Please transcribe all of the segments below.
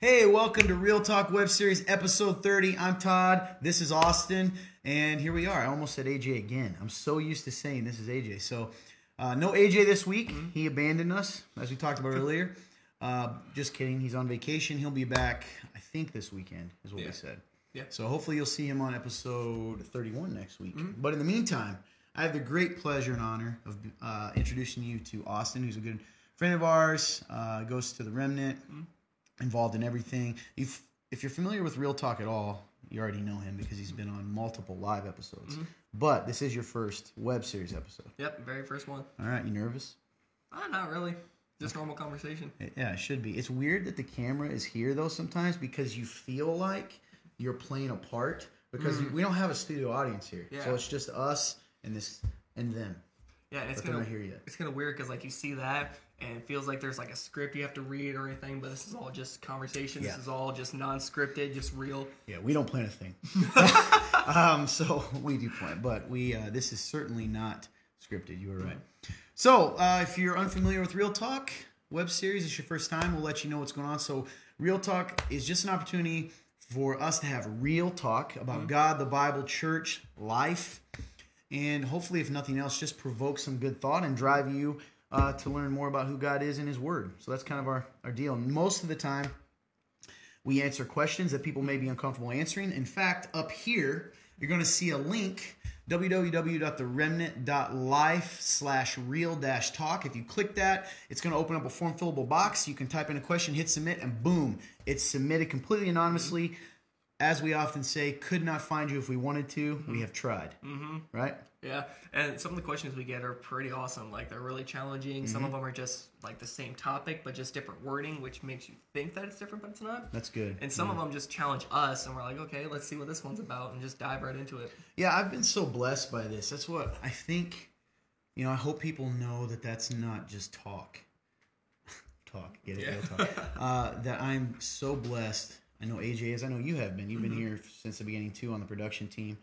Hey, welcome to Real Talk Web Series episode 30. I'm Todd. This is Austin. And here we are. I almost said AJ again. I'm so used to saying this is AJ. So, uh, no AJ this week. Mm-hmm. He abandoned us, as we talked about earlier. Uh, just kidding. He's on vacation. He'll be back, I think, this weekend, is what Yeah. we said. Yeah. So, hopefully, you'll see him on episode 31 next week. Mm-hmm. But in the meantime, I have the great pleasure and honor of uh, introducing you to Austin, who's a good friend of ours, uh, goes to the Remnant, Mm-hmm. Involved in everything. If if you're familiar with Real Talk at all, you already know him because he's been on multiple live episodes. Mm-hmm. But this is your first web series episode. Yep, very first one. All right, you nervous? Ah, not really. Just normal conversation. Yeah, it should be. It's weird that the camera is here though sometimes because you feel like you're playing a part because we don't have a studio audience here. Yeah. So Mm. It's just us and this and them. Yeah, and it's But gonna here yet. it's kind of weird because like you see that and it feels like there's like a script you have to read or anything, but this is all just conversation. Yeah. This is all just non-scripted, just real. Yeah, we don't plan a thing. um, so we do plan, but we uh, this is certainly not scripted. You were right. So uh, if you're unfamiliar with Real Talk web series, it's your first time. We'll let you know what's going on. So Real Talk is just an opportunity for us to have real talk about God, the Bible, church, life, and hopefully, if nothing else, just provoke some good thought and drive you uh, to learn more about who God is in His Word. So that's kind of our, our deal. Most of the time, we answer questions that people may be uncomfortable answering. In fact, up here, you're going to see a link www.theremnant.life slash real dash talk. If you click that, it's going to open up a form fillable box. You can type in a question, hit submit, and boom, it's submitted completely anonymously. As we often say, could not find you if we wanted to. We have tried. Mm-hmm. Right? Yeah, and some of the questions we get are pretty awesome. Like they're really challenging. Some Mm-hmm. of them are just like the same topic, but just different wording, which makes you think that it's different, but it's not. That's good. And some of them just challenge us, and we're like, okay, let's see what this one's about, and just dive right into it. Yeah, I've been so blessed by this. That's what I think. You know, I hope people know that that's not just talk. talk, get it? Yeah. Talk. uh, that I'm so blessed. I know AJ is. I know you have been. You've Mm-hmm. been here since the beginning too on the production team,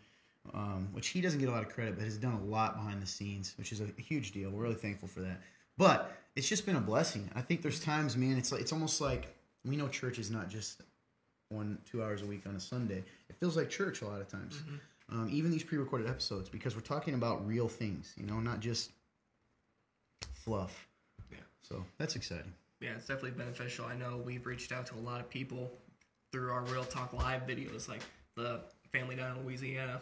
um, which he doesn't get a lot of credit, but has done a lot behind the scenes, which is a, a huge deal. We're really thankful for that. But it's just been a blessing. I think there's times, man. It's like it's almost like we know church is not just one two hours a week on a Sunday. It feels like church a lot of times. Mm-hmm. Um, even these pre-recorded episodes because we're talking about real things, you know, not just fluff. Yeah. So that's exciting. Yeah, it's definitely beneficial. I know we've reached out to a lot of people through our Real Talk Live videos, like the family down in Louisiana.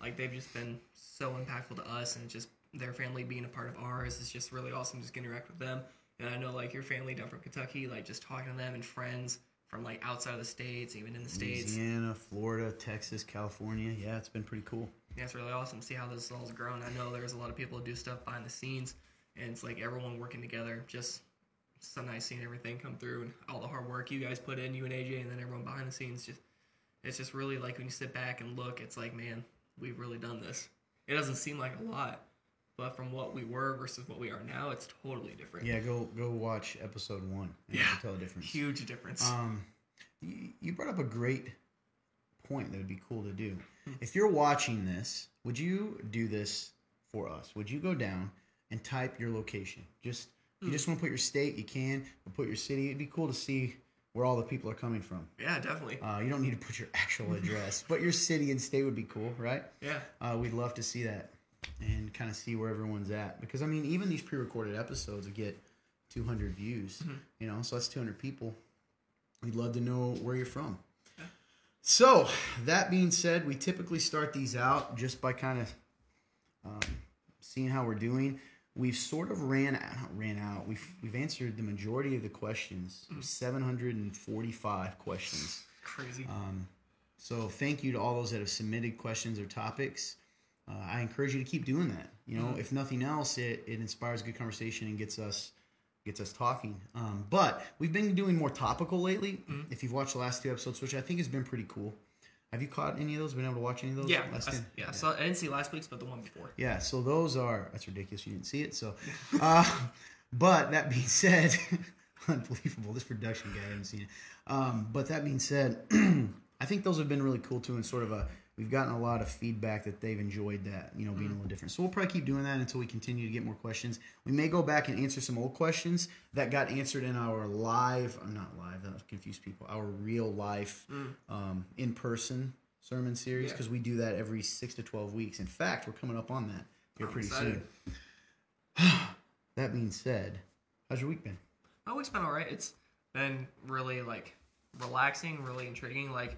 Like they've just been so impactful to us, and just their family being a part of ours is just really awesome. Just to interact with them, and I know like your family down from Kentucky, like just talking to them and friends from like outside of the states, even in the states. Louisiana, Florida, Texas, California. Yeah, it's been pretty cool. Yeah, it's really awesome see how this all's grown. I know there's a lot of people who do stuff behind the scenes, and it's like everyone working together. Just so nice seeing everything come through and all the hard work you guys put in, you and AJ, and then everyone behind the scenes. Just it's just really like when you sit back and look, it's like man, we've really done this. It doesn't seem like a lot, but from what we were versus what we are now, it's totally different. Yeah, go go watch episode one. And Yeah. you can tell the difference. huge difference. Um, you, you brought up a great point that would be cool to do. If you're watching this, would you do this for us? Would you go down and type your location? Just if you just want to put your state, you can. Or put your city. It'd be cool to see where all the people are coming from. yeah, definitely. Uh, you don't need to put your actual address, but your city and state would be cool, right? Yeah, Uh, we'd love to see that and kind of see where everyone's at because I mean, even these pre-recorded episodes will get 200 views. You know, so that's 200 people. We'd love to know where you're from. So that being said, we typically start these out just by kind of um, seeing how we're doing. We've sort of ran out, ran out. We've we've answered the majority of the questions. 745 questions. crazy. Um, so thank you to all those that have submitted questions or topics. Uh, I encourage you to keep doing that. You know, if nothing else, it, it inspires good conversation and gets us gets us talking. Um, but we've been doing more topical lately. If you've watched the last two episodes, which I think has been pretty cool. Have you caught any of those? Been able to watch any of those? yeah, last I, two? yeah. So I didn't see last week's, but the one before. Yeah, so those are that's ridiculous. You didn't see it, so. Uh, but that being said, unbelievable. This production guy I haven't seen it. Um, but that being said, I think those have been really cool too, in sort of a we've gotten a lot of feedback that they've enjoyed that, you know, being a mm. little different. So we'll probably keep doing that until we continue to get more questions. We may go back and answer some old questions that got answered in our live, I'm not live, that confused people, our real life, mm. um, in person sermon series Yeah. because we do that every six to 12 weeks. In fact, we're coming up on that here I'm pretty excited. soon. that being said, how's your week been? My week's been alright. It's been really like relaxing, really intriguing. Like,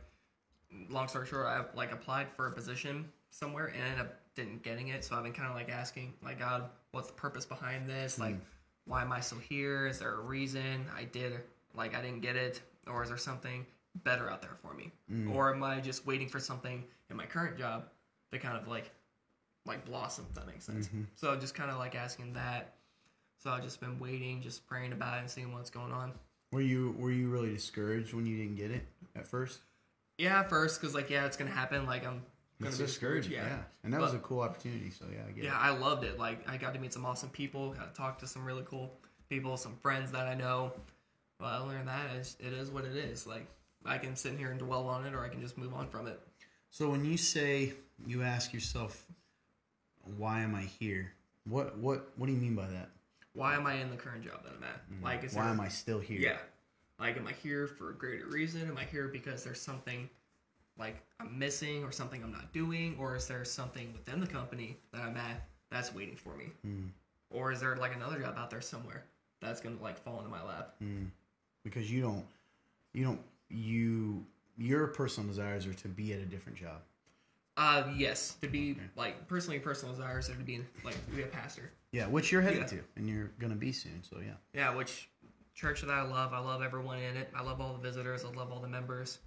long story short, I like applied for a position somewhere and ended up didn't getting it. So I've been kind of like asking, like, God, what's the purpose behind this? Like, mm. why am I still here? Is there a reason I did like I didn't get it, or is there something better out there for me, mm. or am I just waiting for something in my current job to kind of like like blossom? If that makes sense. Mm-hmm. So just kind of like asking that. So I've just been waiting, just praying about it and seeing what's going on. Were you were you really discouraged when you didn't get it at first? Yeah, at first, because like yeah, it's gonna happen. Like I'm gonna It's be discouraging, discouraged. yeah. And that was a cool opportunity. So yeah, I get Yeah, I loved it. Like I got to meet some awesome people, got to talk to some really cool people, some friends that I know. But I learned that, it's, it is what it is. Like I can sit here and dwell on it, or I can just move on from it. it. So when you say you ask yourself, "Why am I here?" What what what do you mean by that? Why am I in the current job that I'm at? Like, is Mm. Why there, am I still here? Yeah. Like, am I here for a greater reason? Am I here because there's something like I'm missing or something I'm not doing? Or is there something within the company that I'm at that's waiting for me? Hmm. Or is there like another job out there somewhere that's gonna like fall into my lap? Because you don't you don't you your personal desires are to be at a different job. Uh, yes, to be like personally personal desires are to be like to be a pastor. Yeah, which you're headed Yeah. to, and you're gonna be soon. So yeah. Yeah, which church that I love. I love everyone in it. I love all the visitors. I love all the members.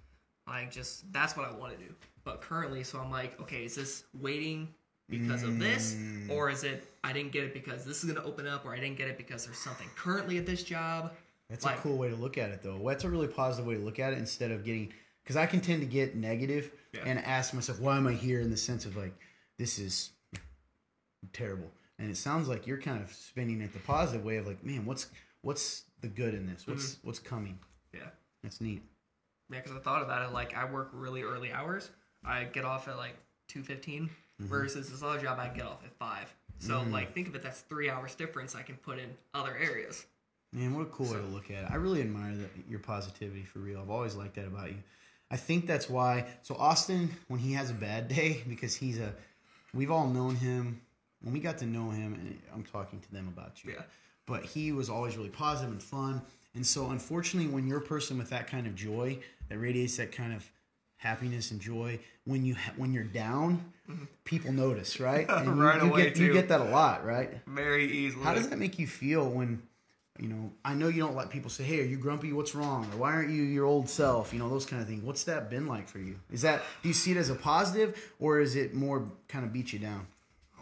Like, just that's what I want to do. But currently, so I'm like, okay, is this waiting because of this, Mm. or is it I didn't get it because this is gonna open up, or I didn't get it because there's something currently at this job? That's Like- a cool way to look at it, though. That's a really positive way to look at it instead of getting because I can tend to get negative Yeah. and ask myself, why am I here? In the sense of like, this is terrible, and it sounds like you're kind of spinning it the positive way of like, man, what's what's the good in this? What's Mm-hmm. what's coming? Yeah, That's neat. yeah. Because I thought about it. Like, I work really early hours. I get off at like two Mm-hmm. versus this other job I get off at five. So like, think of it. That's three hours difference I can put in other areas. Man, what a cool way to look at it. I really admire that your positivity for real. I've always liked that about you. I think that's why. So Austin, when he has a bad day, because he's a, we've all known him. When we got to know him, and I'm talking to them about you. Yeah. But he was always really positive and fun. And so, unfortunately, when you're a person with that kind of joy that radiates that kind of happiness and joy, when you ha- when you're down, people notice, right? And you- Mm-hmm. Right you, away, get, you get that a lot, right? Very easily. How does that make you feel when, you know, I know you don't let people say, "Hey, are you grumpy? What's wrong?" or "Why aren't you your old self?" You know, those kind of things. What's that been like for you? Is that do you see it as a positive, or is it more kind of beat you down?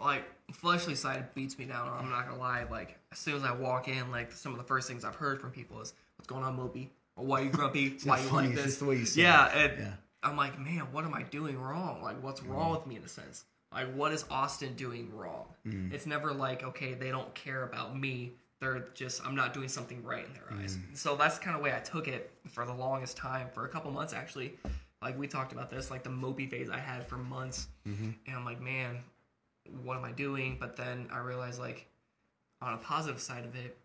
like fleshly side beats me down. I'm not gonna lie. Like as soon as I walk in, like some of the first things I've heard from people is, "What's going on, Moby? Or why are you grumpy? why you funny, like this?" just the way you yeah, it. and Yeah. I'm like, man, what am I doing wrong? Like, what's wrong with me in a sense? Like, what is Austin doing wrong? Mm. It's never like, okay, they don't care about me. They're just, I'm not doing something right in their eyes. Mm. So that's kind of the way I took it for the longest time, for a couple months actually. Like we talked about this, like the mopey phase I had for months, Mm-hmm. and I'm like, man, what am I doing? But then I realized, like, on a positive side of it,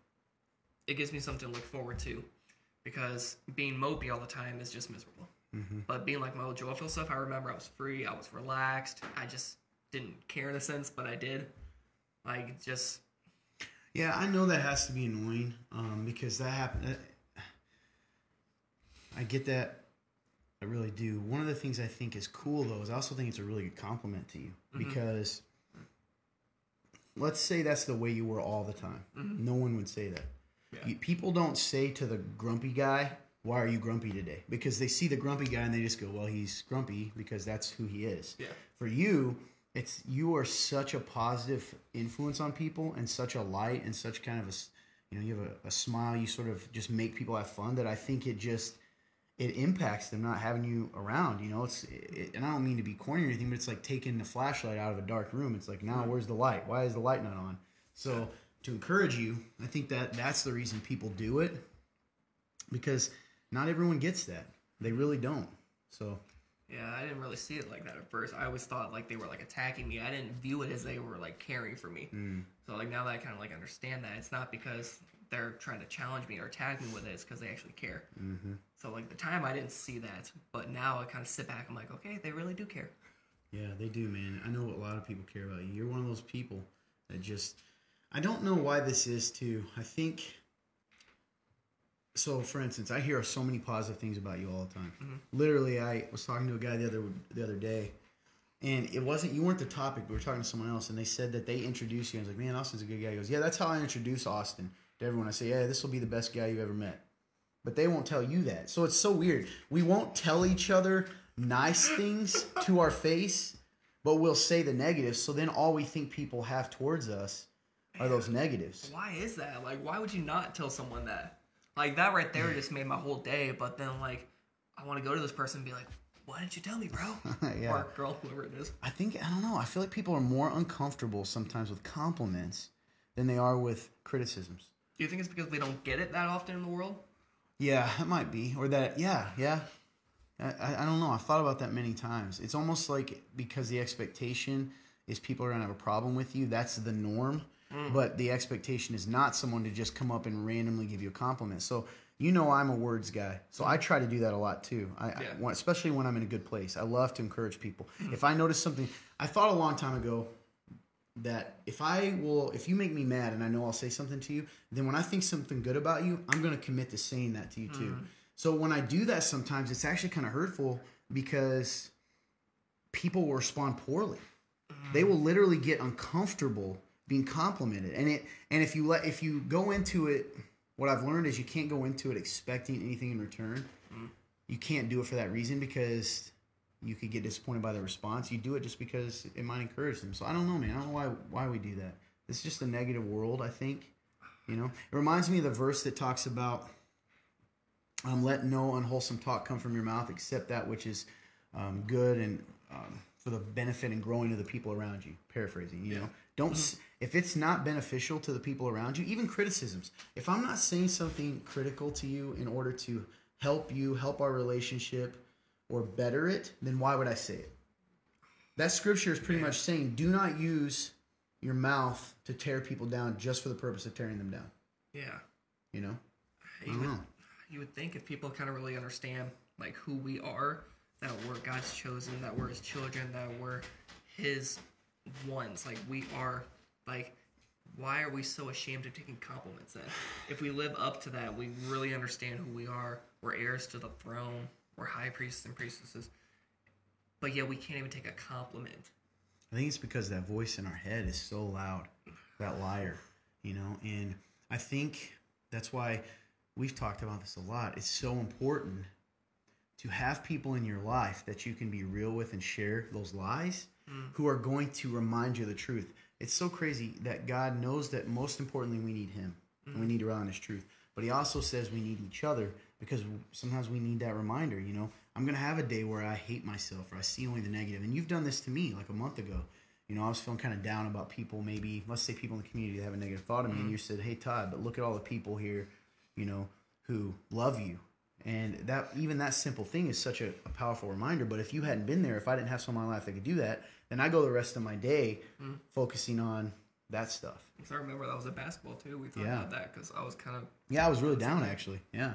it gives me something to look forward to, because being mopey all the time is just miserable. Mm-hmm. But being like my old joyful stuff, I remember I was free, I was relaxed, I just didn't care in a sense, but I did. Like just Yeah, I know that has to be annoying um, because that happened. I get that. I really do. One of the things I think is cool though is I also think it's a really good compliment to you because let's say that's the way you were all the time. Mm-hmm. No one would say that. Yeah. You, people don't say to the grumpy guy, "Why are you grumpy today?" Because they see the grumpy guy and they just go, "Well, he's grumpy because that's who he is." Yeah. For you, it's you are such a positive influence on people and such a light and such kind of a, you know, you have a, a smile. You sort of just make people have fun. That I think it just it impacts them not having you around. You know, it's it, and I don't mean to be corny or anything, but it's like taking the flashlight out of a dark room. It's like now where's the light? Why is the light not on? So to encourage you, I think that that's the reason people do it because not everyone gets that. They really don't. So Yeah, I didn't really see it like that at first. I always thought like they were like attacking me. I didn't view it as they were like caring for me. Mm. So like now that I kind of like understand that it's not because they're trying to challenge me or attack me with it. It's because they actually care. Mm-hmm. So like the time I didn't see that, but now I kind of sit back. I'm like, okay, they really do care. Yeah, they do, man. I know a lot of people care about you. You're one of those people that just. I don't know why this is too. I think. So, for instance, I hear so many positive things about you all the time. Literally, I was talking to a guy the other the other day, and it wasn't you weren't the topic. We were talking to someone else, and they said that they introduced you. I was like, "Man, Austin's a good guy." He goes, "Yeah, that's how I introduce Austin to everyone." I say, "Yeah, this will be the best guy you've ever met," but they won't tell you that. So it's so weird. We won't tell each other nice things to our face, but we'll say the negatives. So then all we think people have towards us are those negatives. Why is that? Like, why would you not tell someone that? Like that right there just made my whole day. But then like, I want to go to this person and be like, why didn't you tell me, bro? Yeah. Or girl, whoever it is. I think I don't know. I feel like people are more uncomfortable sometimes with compliments than they are with criticisms. Do you think it's because we don't get it that often in the world? Yeah, it might be, or that. Yeah, yeah. I, I I don't know. I've thought about that many times. It's almost like because the expectation is people are gonna have a problem with you. That's the norm. Mm. But the expectation is not someone to just come up and randomly give you a compliment. So you know I'm a words guy, so I try to do that a lot too. I, I Yeah. want- especially when I'm in a good place. I love to encourage people. Mm. If I notice something, I thought a long time ago that if I will, if you make me mad and I know I'll say something to you, then when I think something good about you, I'm going to commit to saying that to you too. Mm. So when I do that, sometimes it's actually kind of hurtful because people will respond poorly. Mm. They will literally get uncomfortable being complimented, and it and if you let if you go into it, what I've learned is you can't go into it expecting anything in return. Mm. You can't do it for that reason because you could get disappointed by the response. You do it just because it might encourage them. So I don't know, man. I don't know why why we do that. It's just a negative world, I think. You know, it reminds me of the verse that talks about um, let no unwholesome talk come from your mouth except that which is um, good and um, for the benefit and growing of the people around you. Paraphrasing, you know, don't s if it's not beneficial to the people around you, even criticisms. If I'm not saying something critical to you in order to help you, help our relationship, or better it, then why would I say it? That scripture is pretty much saying, do not use your mouth to tear people down just for the purpose of tearing them down. Yeah. You know? I You don't would, know. you would think if people kind of really understand like who we are, that we're God's chosen, that we're His children, that we're His ones. Like we are. Like, why are we so ashamed of taking compliments? Then, if we live up to that, we really understand who we are. We're heirs to the throne. We're high priests and priestesses. But yet we can't even take a compliment. I think it's because that voice in our head is so loud, that liar, you know. And I think that's why we've talked about this a lot. It's so important to have people in your life that you can be real with and share those lies mm. who are going to remind you of the truth. It's so crazy that God knows that most importantly we need him and we mm. need to rely on his truth. But he also says we need each other because sometimes we need that reminder, you know. I'm going to have a day where I hate myself or I see only the negative. And you've done this to me like a month ago. You know, I was feeling kind of down about people, maybe, let's say people in the community that have a negative thought of me. And mm-hmm. you said, hey, Todd, but look at all the people here, you know, who love you. And that even that simple thing is such a, a powerful reminder. But if you hadn't been there, if I didn't have someone in my life that could do that, then I go the rest of my day mm-hmm. focusing on that stuff. Because I remember that was a basketball too. We talked Yeah. about that because I was kind of Yeah, I was really down actually. Yeah.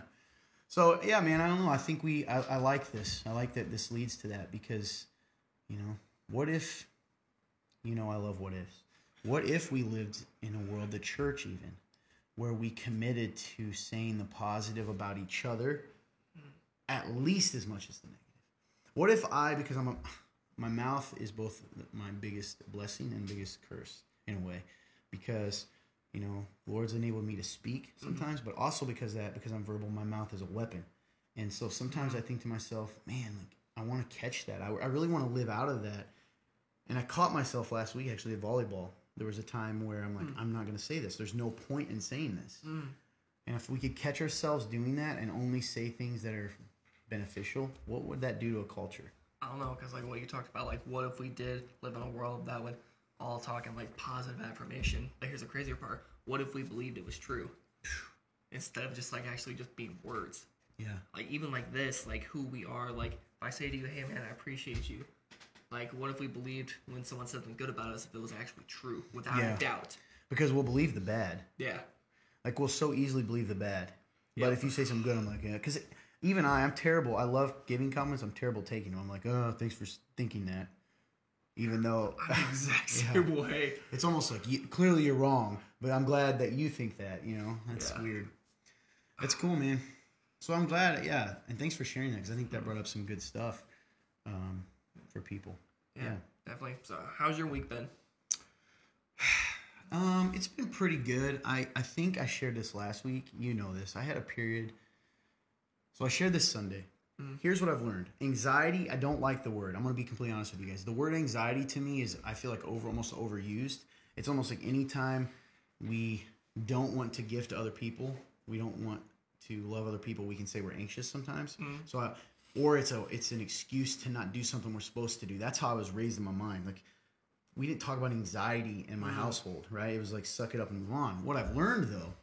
So yeah, man, I don't know. I think we I, I like this. I like that this leads to that because, you know, what if you know I love what ifs. What if we lived in a world, the church even, where we committed to saying the positive about each other at least as much as the negative? What if I, because I'm a, my mouth is both my biggest blessing and biggest curse in a way, because you know, Lord's enabled me to speak mm-hmm. sometimes, but also because that because I'm verbal, my mouth is a weapon, and so sometimes I think to myself, man, like I want to catch that. I, I really want to live out of that, and I caught myself last week actually at volleyball. There was a time where I'm like, mm. I'm not going to say this. There's no point in saying this. Mm. And if we could catch ourselves doing that and only say things that are beneficial, what would that do to a culture? I don't know, because like what you talked about, like what if we did live in a world that would all talking like positive affirmation? But here's the crazier part: what if we believed it was true instead of just like actually just being words? Yeah. Like even like this, like who we are. Like if I say to you, "Hey man, I appreciate you." Like what if we believed when someone said something good about us if it was actually true without Yeah. a doubt? Because we'll believe the bad. Yeah. Like we'll so easily believe the bad. But Yep. if you say something good, I'm like, yeah. Because even I, I'm terrible. I love giving comments. I'm terrible taking them. I'm like, oh, thanks for thinking that. Even though I'm the exact Yeah. same way. it's almost like you, clearly you're wrong, but I'm glad that you think that. You know, that's Yeah. weird. That's cool, man. So I'm glad, yeah, and thanks for sharing that because I think that brought up some good stuff um, for people. Yeah, Yeah. definitely. So how's your week been? Um, it's been pretty good. I, I think I shared this last week. You know this. I had a period. So I shared this Sunday. Mhm. Here's what I've learned. Anxiety, I don't like the word. I'm gonna be completely honest with you guys. The word anxiety to me is I feel like over almost overused. It's almost like anytime we don't want to give to other people, we don't want to love other people, we can say we're anxious sometimes. Mhm. So I, or it's a it's an excuse to not do something we're supposed to do. That's how I was raised in my mind. Like we didn't talk about anxiety in my Mhm. household, right? It was like suck it up and move on. What I've learned though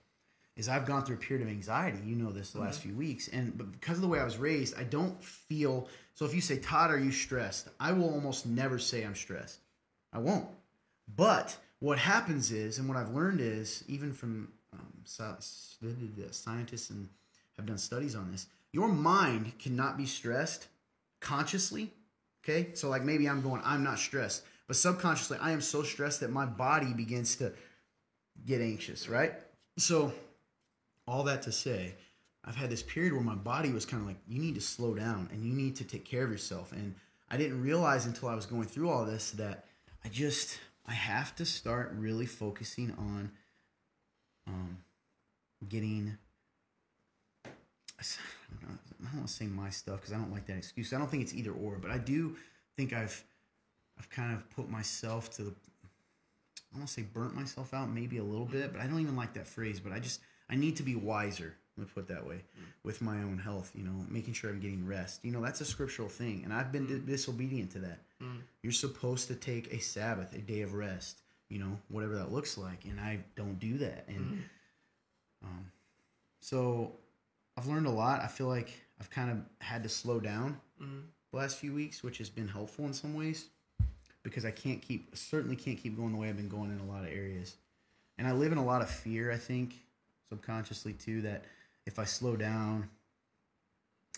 is I've gone through a period of anxiety. You know this the last few weeks, and but because of the way I was raised, I don't feel. So if you say Todd, are you stressed? I will almost never say I'm stressed. I won't. But what happens is, and what I've learned is, even from um, sci- scientists and have done studies on this, your mind cannot be stressed consciously. Okay, so like maybe I'm going, I'm not stressed, but subconsciously, I am so stressed that my body begins to get anxious, right? So, all that to say, I've had this period where my body was kind of like, you need to slow down and you need to take care of yourself. And I didn't realize until I was going through all this that I just, I have to start really focusing on um, getting, I don't don't want to say my stuff because I don't like that excuse. I don't think it's either or, but I do think I've, I've kind of put myself to the, I want to say burnt myself out maybe a little bit, but I don't even like that phrase. But I just I need to be wiser. Let me put it that way, with my own health. You know, making sure I'm getting rest. You know, that's a scriptural thing, and I've been di- disobedient to that. Mm. You're supposed to take a Sabbath, a day of rest. You know, whatever that looks like, and I don't do that. And Mm. um, so I've learned a lot. I feel like I've kind of had to slow down Mm. the last few weeks, which has been helpful in some ways because I can't keep certainly can't keep going the way I've been going in a lot of areas. And I live in a lot of fear, I think, subconsciously too, that if I slow down,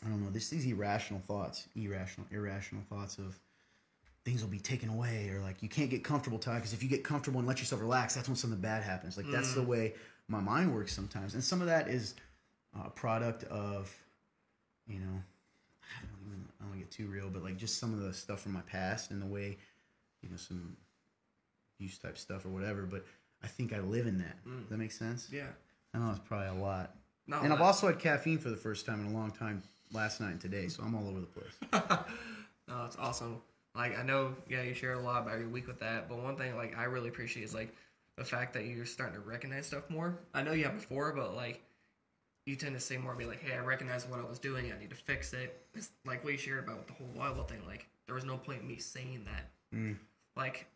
I don't know, there's these irrational thoughts, irrational, irrational thoughts of things will be taken away or like you can't get comfortable, Ty, because if you get comfortable and let yourself relax, that's when something bad happens. Like that's the way my mind works sometimes. And some of that is a product of, you know, I don't even I don't want to get too real, but like just some of the stuff from my past and the way, you know, some abuse type stuff or whatever. But I think I live in that. Mm. Does that make sense? Yeah. I know it's probably a lot. No, and I've also had caffeine for the first time in a long time last night and today, so I'm all over the place. no, it's awesome. Like I know, yeah, you share a lot about your week with that, but one thing like I really appreciate is like the fact that you're starting to recognize stuff more. I know you have before, but like you tend to say more, be like, "Hey, I recognize what I was doing. I need to fix it." It's like what you shared about with the whole Bible thing. Like there was no point in me saying that. Mm. Like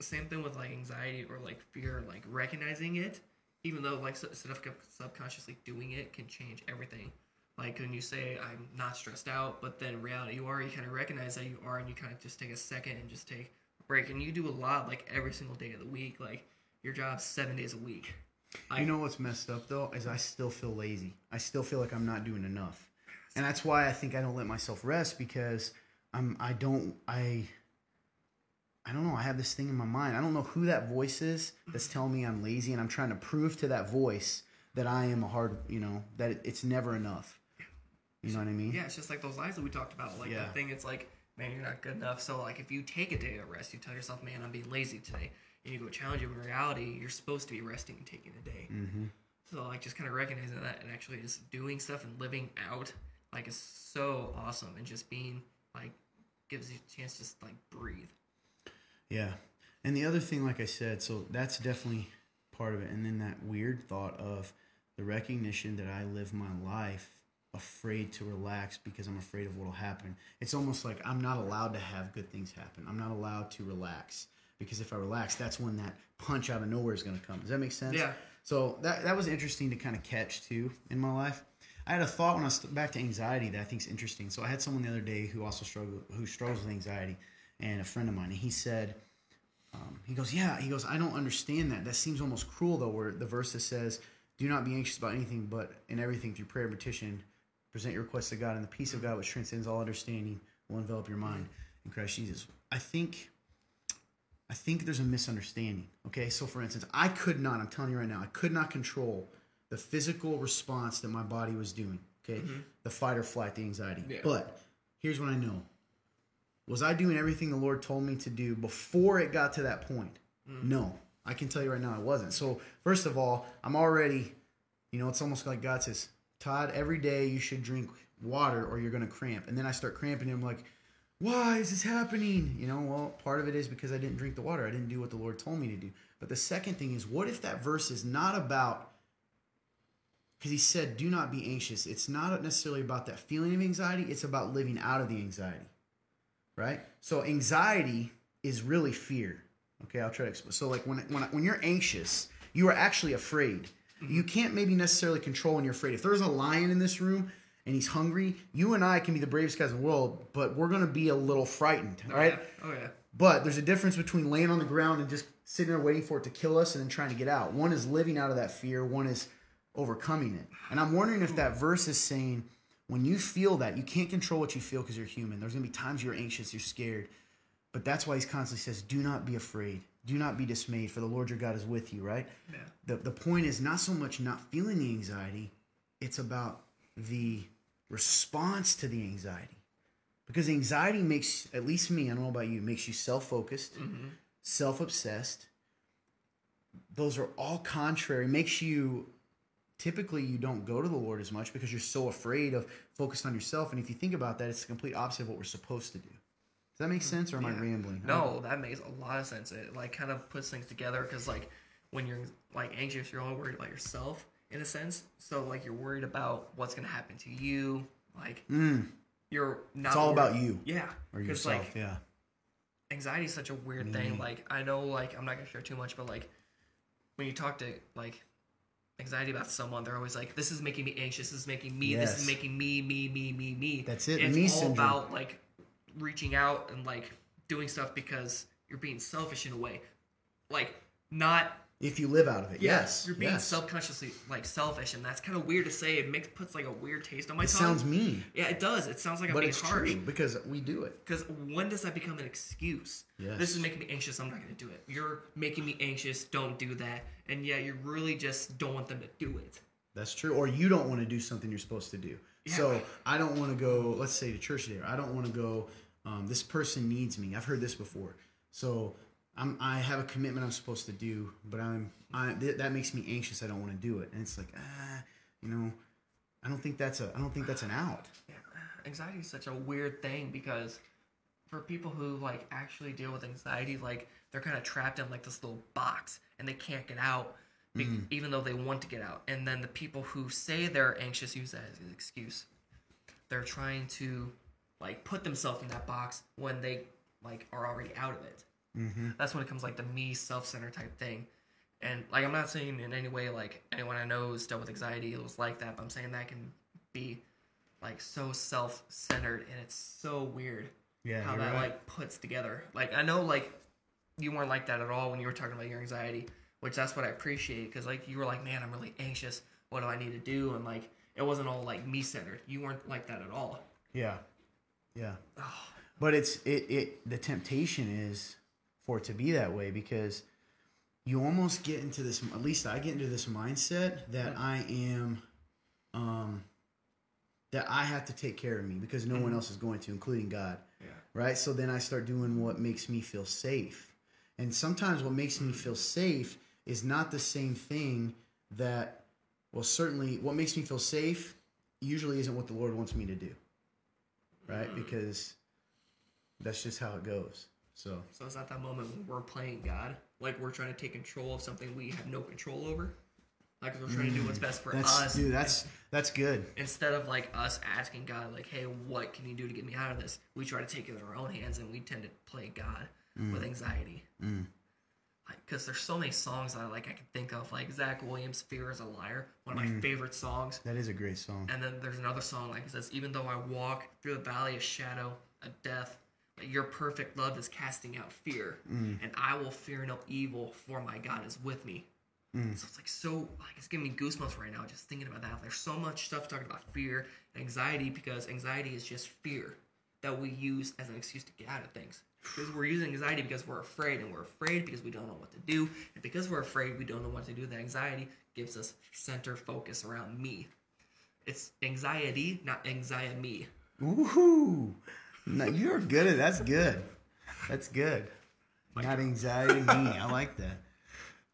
same thing with like anxiety or like fear, like recognizing it, even though like subconsciously doing it can change everything. Like when you say I'm not stressed out, but then reality you are, you kind of recognize that you are, and you kind of just take a second and just take a break. And you do a lot like every single day of the week. Like your job seven days a week. I, You know what's messed up though is I still feel lazy. I still feel like I'm not doing enough, and that's why I think I don't let myself rest because I'm I don't I I don't know. I have this thing in my mind. I don't know who that voice is that's telling me I'm lazy, and I'm trying to prove to that voice that I am a hard. You know that it, it's never enough. You know what I mean? yeah, it's just like those lies that we talked about. Like Yeah. that thing, it's like, man, you're not good enough. So like if you take a day of rest, you tell yourself, man, I'm being lazy today, and you go challenge it. In reality, you're supposed to be resting and taking a day. Mm-hmm. So like just kind of recognizing that and actually just doing stuff and living out like is so awesome and just being like gives you a chance to just like breathe. Yeah. And the other thing, like I said, so that's definitely part of it. And then that weird thought of the recognition that I live my life afraid to relax because I'm afraid of what will happen. It's almost like I'm not allowed to have good things happen. I'm not allowed to relax because if I relax, that's when that punch out of nowhere is going to come. Does that make sense? Yeah. So that that was interesting to kind of catch too in my life. I had a thought when I was back to anxiety that I think is interesting. So I had someone the other day who also struggled, who struggles with anxiety, and a friend of mine, and he said, um, he goes, yeah, he goes, I don't understand that. That seems almost cruel though, where the verse that says, "Do not be anxious about anything, but in everything through prayer and petition, present your requests to God, and the peace of God, which transcends all understanding, will envelop your mind in Christ Jesus." I think. I think there's a misunderstanding. Okay, so for instance, I could not, I'm telling you right now, I could not control the physical response that my body was doing. Okay, the fight or flight, the anxiety. Yeah. But here's what I know was I doing everything the Lord told me to do before it got to that point? Mm. No. I can tell you right now I wasn't. So, first of all, I'm already, you know, it's almost like God says, Todd, every day you should drink water or you're going to cramp. And then I start cramping and I'm like, why is this happening? You know, well, part of it is because I didn't drink the water. I didn't do what the Lord told me to do. But the second thing is, what if that verse is not about, because he said, do not be anxious. It's not necessarily about that feeling of anxiety, it's about living out of the anxiety right? So anxiety is really fear. Okay, I'll try to explain. So like when when when you're anxious, you are actually afraid. Mm-hmm. You can't maybe necessarily control when you're afraid. If there's a lion in this room and he's hungry, you and I can be the bravest guys in the world, but we're gonna be a little frightened, all right? Oh yeah. But there's a difference between laying on the ground and just sitting there waiting for it to kill us and then trying to get out. One is living out of that fear, one is overcoming it. And I'm wondering if hmm. that verse is saying when you feel that, you can't control what you feel because you're human. There's going to be times you're anxious, you're scared. But that's why he's constantly says, do not be afraid. Do not be dismayed, for the Lord your God is with you, right? Yeah. The, the point is not so much not feeling the anxiety, it's about the response to the anxiety. Because anxiety makes, at least me, I don't know about you, makes you self focused, Mm-hmm. self obsessed. Those are all contrary, makes you typically you don't go to the Lord as much because you're so afraid of focused on yourself. And if you think about that, it's the complete opposite of what we're supposed to do. Does that make sense, or am I rambling? No, that makes a lot of sense. It like kind of puts things together because like when you're like anxious, you're all worried about yourself in a sense. So like you're worried about what's gonna happen to you. Like Mm, you're not. it's all worried- about you Yeah, or yourself. like yeah. anxiety is such a weird thing. Like I know, like I'm not gonna share too much, but like when you talk to like anxiety about someone, they're always like, "This is making me anxious. This is making me. This is making me, me, me, me, me." That's it, It's me all syndrome. about like reaching out and like doing stuff because you're being selfish in a way, like not. If you live out of it, Yeah, yes. you're being yes. subconsciously like selfish, and that's kind of weird to say. It makes puts like a weird taste on my It tongue. sounds mean, yeah, it does. It sounds like I'm but being it's harsh. true because we do it. Because when does that become an excuse? Yes. This is making me anxious. I'm not going to do it. You're making me anxious. Don't do that. And yeah, you really just don't want them to do it. That's true. Or you don't want to do something you're supposed to do. Yeah. So I don't want to go, let's say to church there. I don't want to go, um, this person needs me. I've heard this before. So I'm, I have a commitment I'm supposed to do, but I'm, I, th- that makes me anxious. I don't want to do it. And it's like, ah, you know, I don't think that's a, I don't think that's an out. Yeah, anxiety is such a weird thing because for people who like actually deal with anxiety, like they're kind of trapped in like this little box and they can't get out, be- even though they want to get out. And then the people who say they're anxious use that as an excuse. They're trying to like put themselves in that box when they like are already out of it. Mm-hmm. That's when it comes like the me self-centered type thing. And like I'm not saying in any way like anyone I know who's dealt with anxiety it was like that, but I'm saying that can be like so self-centered and it's so weird Yeah. how that right. like puts together. Like I know like you weren't like that at all when you were talking about your anxiety, which that's what I appreciate because like you were like, man, I'm really anxious. What do I need to do? And like it wasn't all like me centered. You weren't like that at all. Yeah. Yeah. Oh, But it's it it the temptation is for it to be that way because you almost get into this at least I get into this mindset that I am um that I have to take care of me because no one else is going to including God. yeah. Right? So then I start doing what makes me feel safe. And sometimes what makes me feel safe is not the same thing that well certainly what makes me feel safe usually isn't what the Lord wants me to do. Right? Because that's just how it goes. So So is that that moment when we're playing God? Like we're trying to take control of something we have no control over? Like we're trying to do what's best for Mm, that's us. dude, that's that's good. Instead of like us asking God, like, hey, what can you do to get me out of this? We try to take it in our own hands and we tend to play God with Mm. anxiety. because there's so many songs that I like I can think of like Zach Williams' "Fear Is a Liar," one of Mm. my favorite songs. That is a great song. And then there's another song like it says, "Even though I walk through the valley of shadow of death, like, your perfect love is casting out fear, Mm. and I will fear no evil, for my God is with me." Mm. So it's like so like it's giving me goosebumps right now just thinking about that. There's so much stuff talking about fear and anxiety because anxiety is just fear that we use as an excuse to get out of things. Because we're using anxiety because we're afraid, and we're afraid because we don't know what to do, and because we're afraid we don't know what to do. The anxiety gives us center focus around me. It's anxiety, not anxiety me. Ooh, no, you're good at that's good. That's good. Not anxiety me. I like that.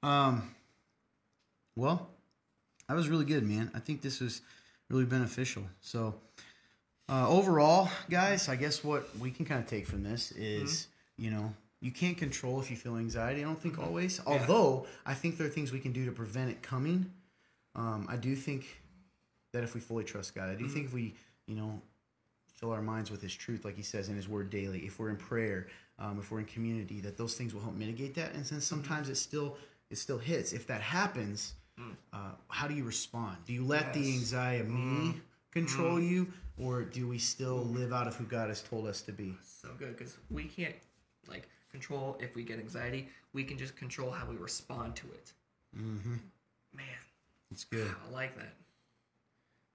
Um, well, that was really good, man. I think this was really beneficial. So, uh, overall, guys, I guess what we can kind of take from this is, you know, you can't control if you feel anxiety. I don't think always. Although I think there are things we can do to prevent it coming. Um, I do think that if we fully trust God, I do think if we, you know, fill our minds with His truth, like He says in His Word daily, if we're in prayer, um, if we're in community, that those things will help mitigate that. And since sometimes it still it still hits, if that happens, uh, how do you respond? Do you let the anxiety me control you, or do we still live out of who God has told us to be? So good because we can't like control if we get anxiety. We can just control how we respond to it. Mm-hmm. Man, It's good. I like that.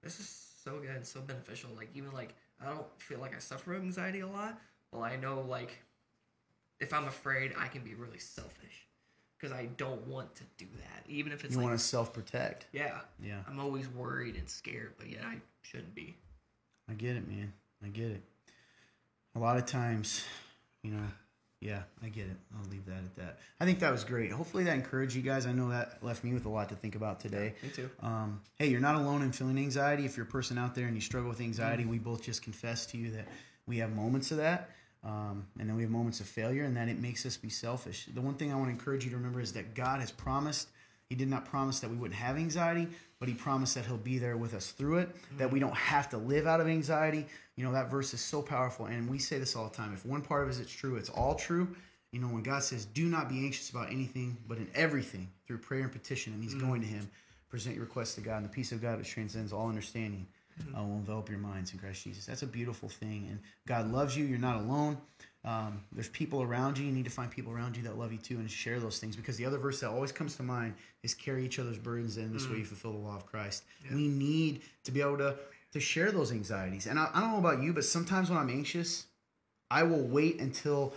This is so good, so beneficial. Like even like I don't feel like I suffer anxiety a lot, but I know like if I'm afraid, I can be really selfish because I don't want to do that. Even if it's You like want to self protect. yeah, Yeah, I'm always worried and scared, but yet I shouldn't be. I get it, man. I get it. A lot of times, you know, yeah, I get it. I'll leave that at that. I think that was great. Hopefully that encouraged you guys. I know that left me with a lot to think about today. Me too. Um, hey, you're not alone in feeling anxiety. If you're a person out there and you struggle with anxiety, we both just confessed to you that we have moments of that. Um, and then we have moments of failure, and that it makes us be selfish. The one thing I want to encourage you to remember is that God has promised. He did not promise that we wouldn't have anxiety, but He promised that He'll be there with us through it, that we don't have to live out of anxiety. You know, that verse is so powerful, and we say this all the time. If one part of it is true, it's all true. You know, when God says, do not be anxious about anything, but in everything, through prayer and petition, and He's going to Him, present your requests to God, and the peace of God which transcends all understanding uh, will envelop your minds in Christ Jesus. That's a beautiful thing, and God loves you. You're not alone. Um, there's people around you. You need to find people around you that love you too, and share those things. Because the other verse that always comes to mind is carry each other's burdens, and this way you mm. fulfill the law of Christ. We need to be able to to share those anxieties. And I, I don't know about you, but sometimes when I'm anxious, I will wait until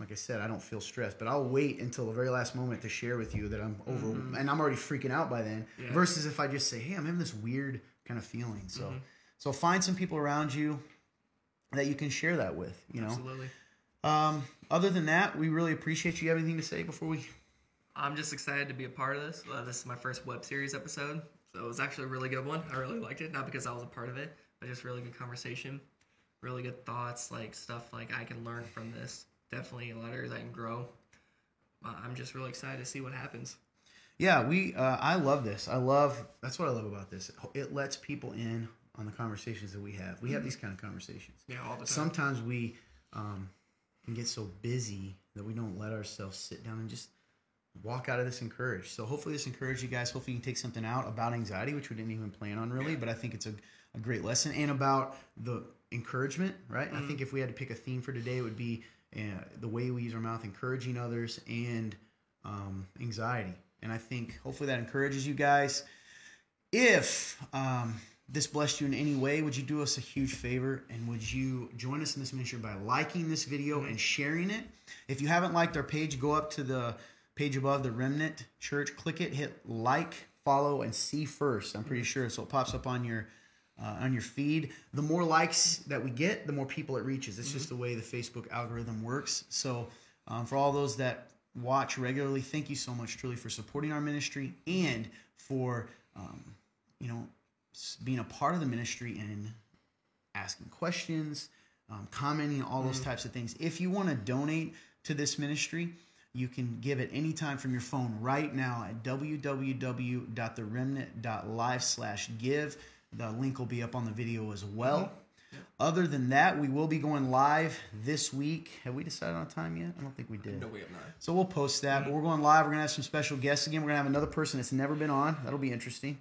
like I said, I don't feel stressed, but I'll wait until the very last moment to share with you that I'm over, mm-hmm. and I'm already freaking out by then. Yeah. Versus if I just say, "Hey, I'm having this weird kind of feeling." So, mm-hmm. so find some people around you that you can share that with. You know. Um, other than that, we really appreciate you. Have anything to say before we? I'm just excited to be a part of this. Uh, this is my first web series episode, so it was actually a really good one. I really liked it, not because I was a part of it, but just really good conversation, really good thoughts, like stuff like I can learn from this. Definitely a lot of areas I can grow. Uh, I'm just really excited to see what happens. Yeah, we. Uh, I love this. I love. That's what I love about this. It lets people in on the conversations that we have. We have these kind of conversations. Yeah, all the time. sometimes we um, can get so busy that we don't let ourselves sit down and just walk out of this encouraged. So hopefully this encouraged you guys. Hopefully you can take something out about anxiety, which we didn't even plan on really, but I think it's a, a great lesson and about the encouragement, right? I think if we had to pick a theme for today, it would be uh, the way we use our mouth, encouraging others and um, anxiety. And I think hopefully that encourages you guys. If um, this blessed you in any way, would you do us a huge favor and would you join us in this ministry by liking this video and sharing it? If you haven't liked our page, go up to the page above the Remnant Church, click it, hit like, follow, and see first. I'm pretty sure so it pops up on your uh, on your feed. The more likes that we get, the more people it reaches. It's just the way the Facebook algorithm works. So um, for all those that watch regularly, thank you so much, truly, for supporting our ministry and for um, you know being a part of the ministry and asking questions, um, commenting, all those types of things. If you want to donate to this ministry, you can give at any time from your phone right now at www.theremnant.live slash give. The link will be up on the video as well. Other than that, we will be going live this week. Have we decided on a time yet? I don't think we did. No, we have not. So we'll post that. But we're going live. We're gonna have some special guests again. We're gonna have another person that's never been on. That'll be interesting.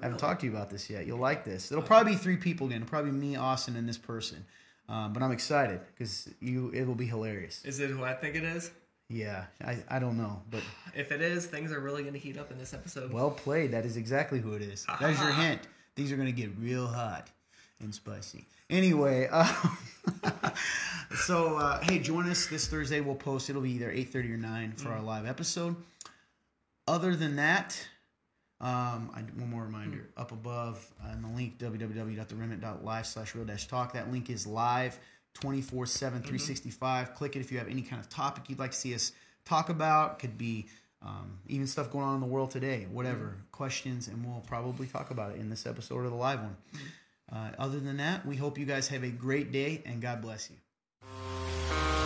I haven't talked to you about this yet. You'll like this. It'll probably be three people again. It'll probably be me, Austin, and this person. Um, but I'm excited because you it will be hilarious. Is it who I think it is? Yeah, I, I don't know, but If it is, things are really going to heat up in this episode. well played. That is exactly who it is. That's your hint. Things are gonna get real hot and spicy. Anyway, um, so uh, hey, join us this Thursday. We'll post. It'll be either eight thirty or nine for our live episode. Other than that, um, I, one more reminder up above on the link www.theremnant.live slash real dash talk. That link is live 24 7, 365. Click it if you have any kind of topic you'd like to see us talk about. Could be um, even stuff going on in the world today, whatever questions, and we'll probably talk about it in this episode or the live one. Uh, other than that, we hope you guys have a great day and God bless you.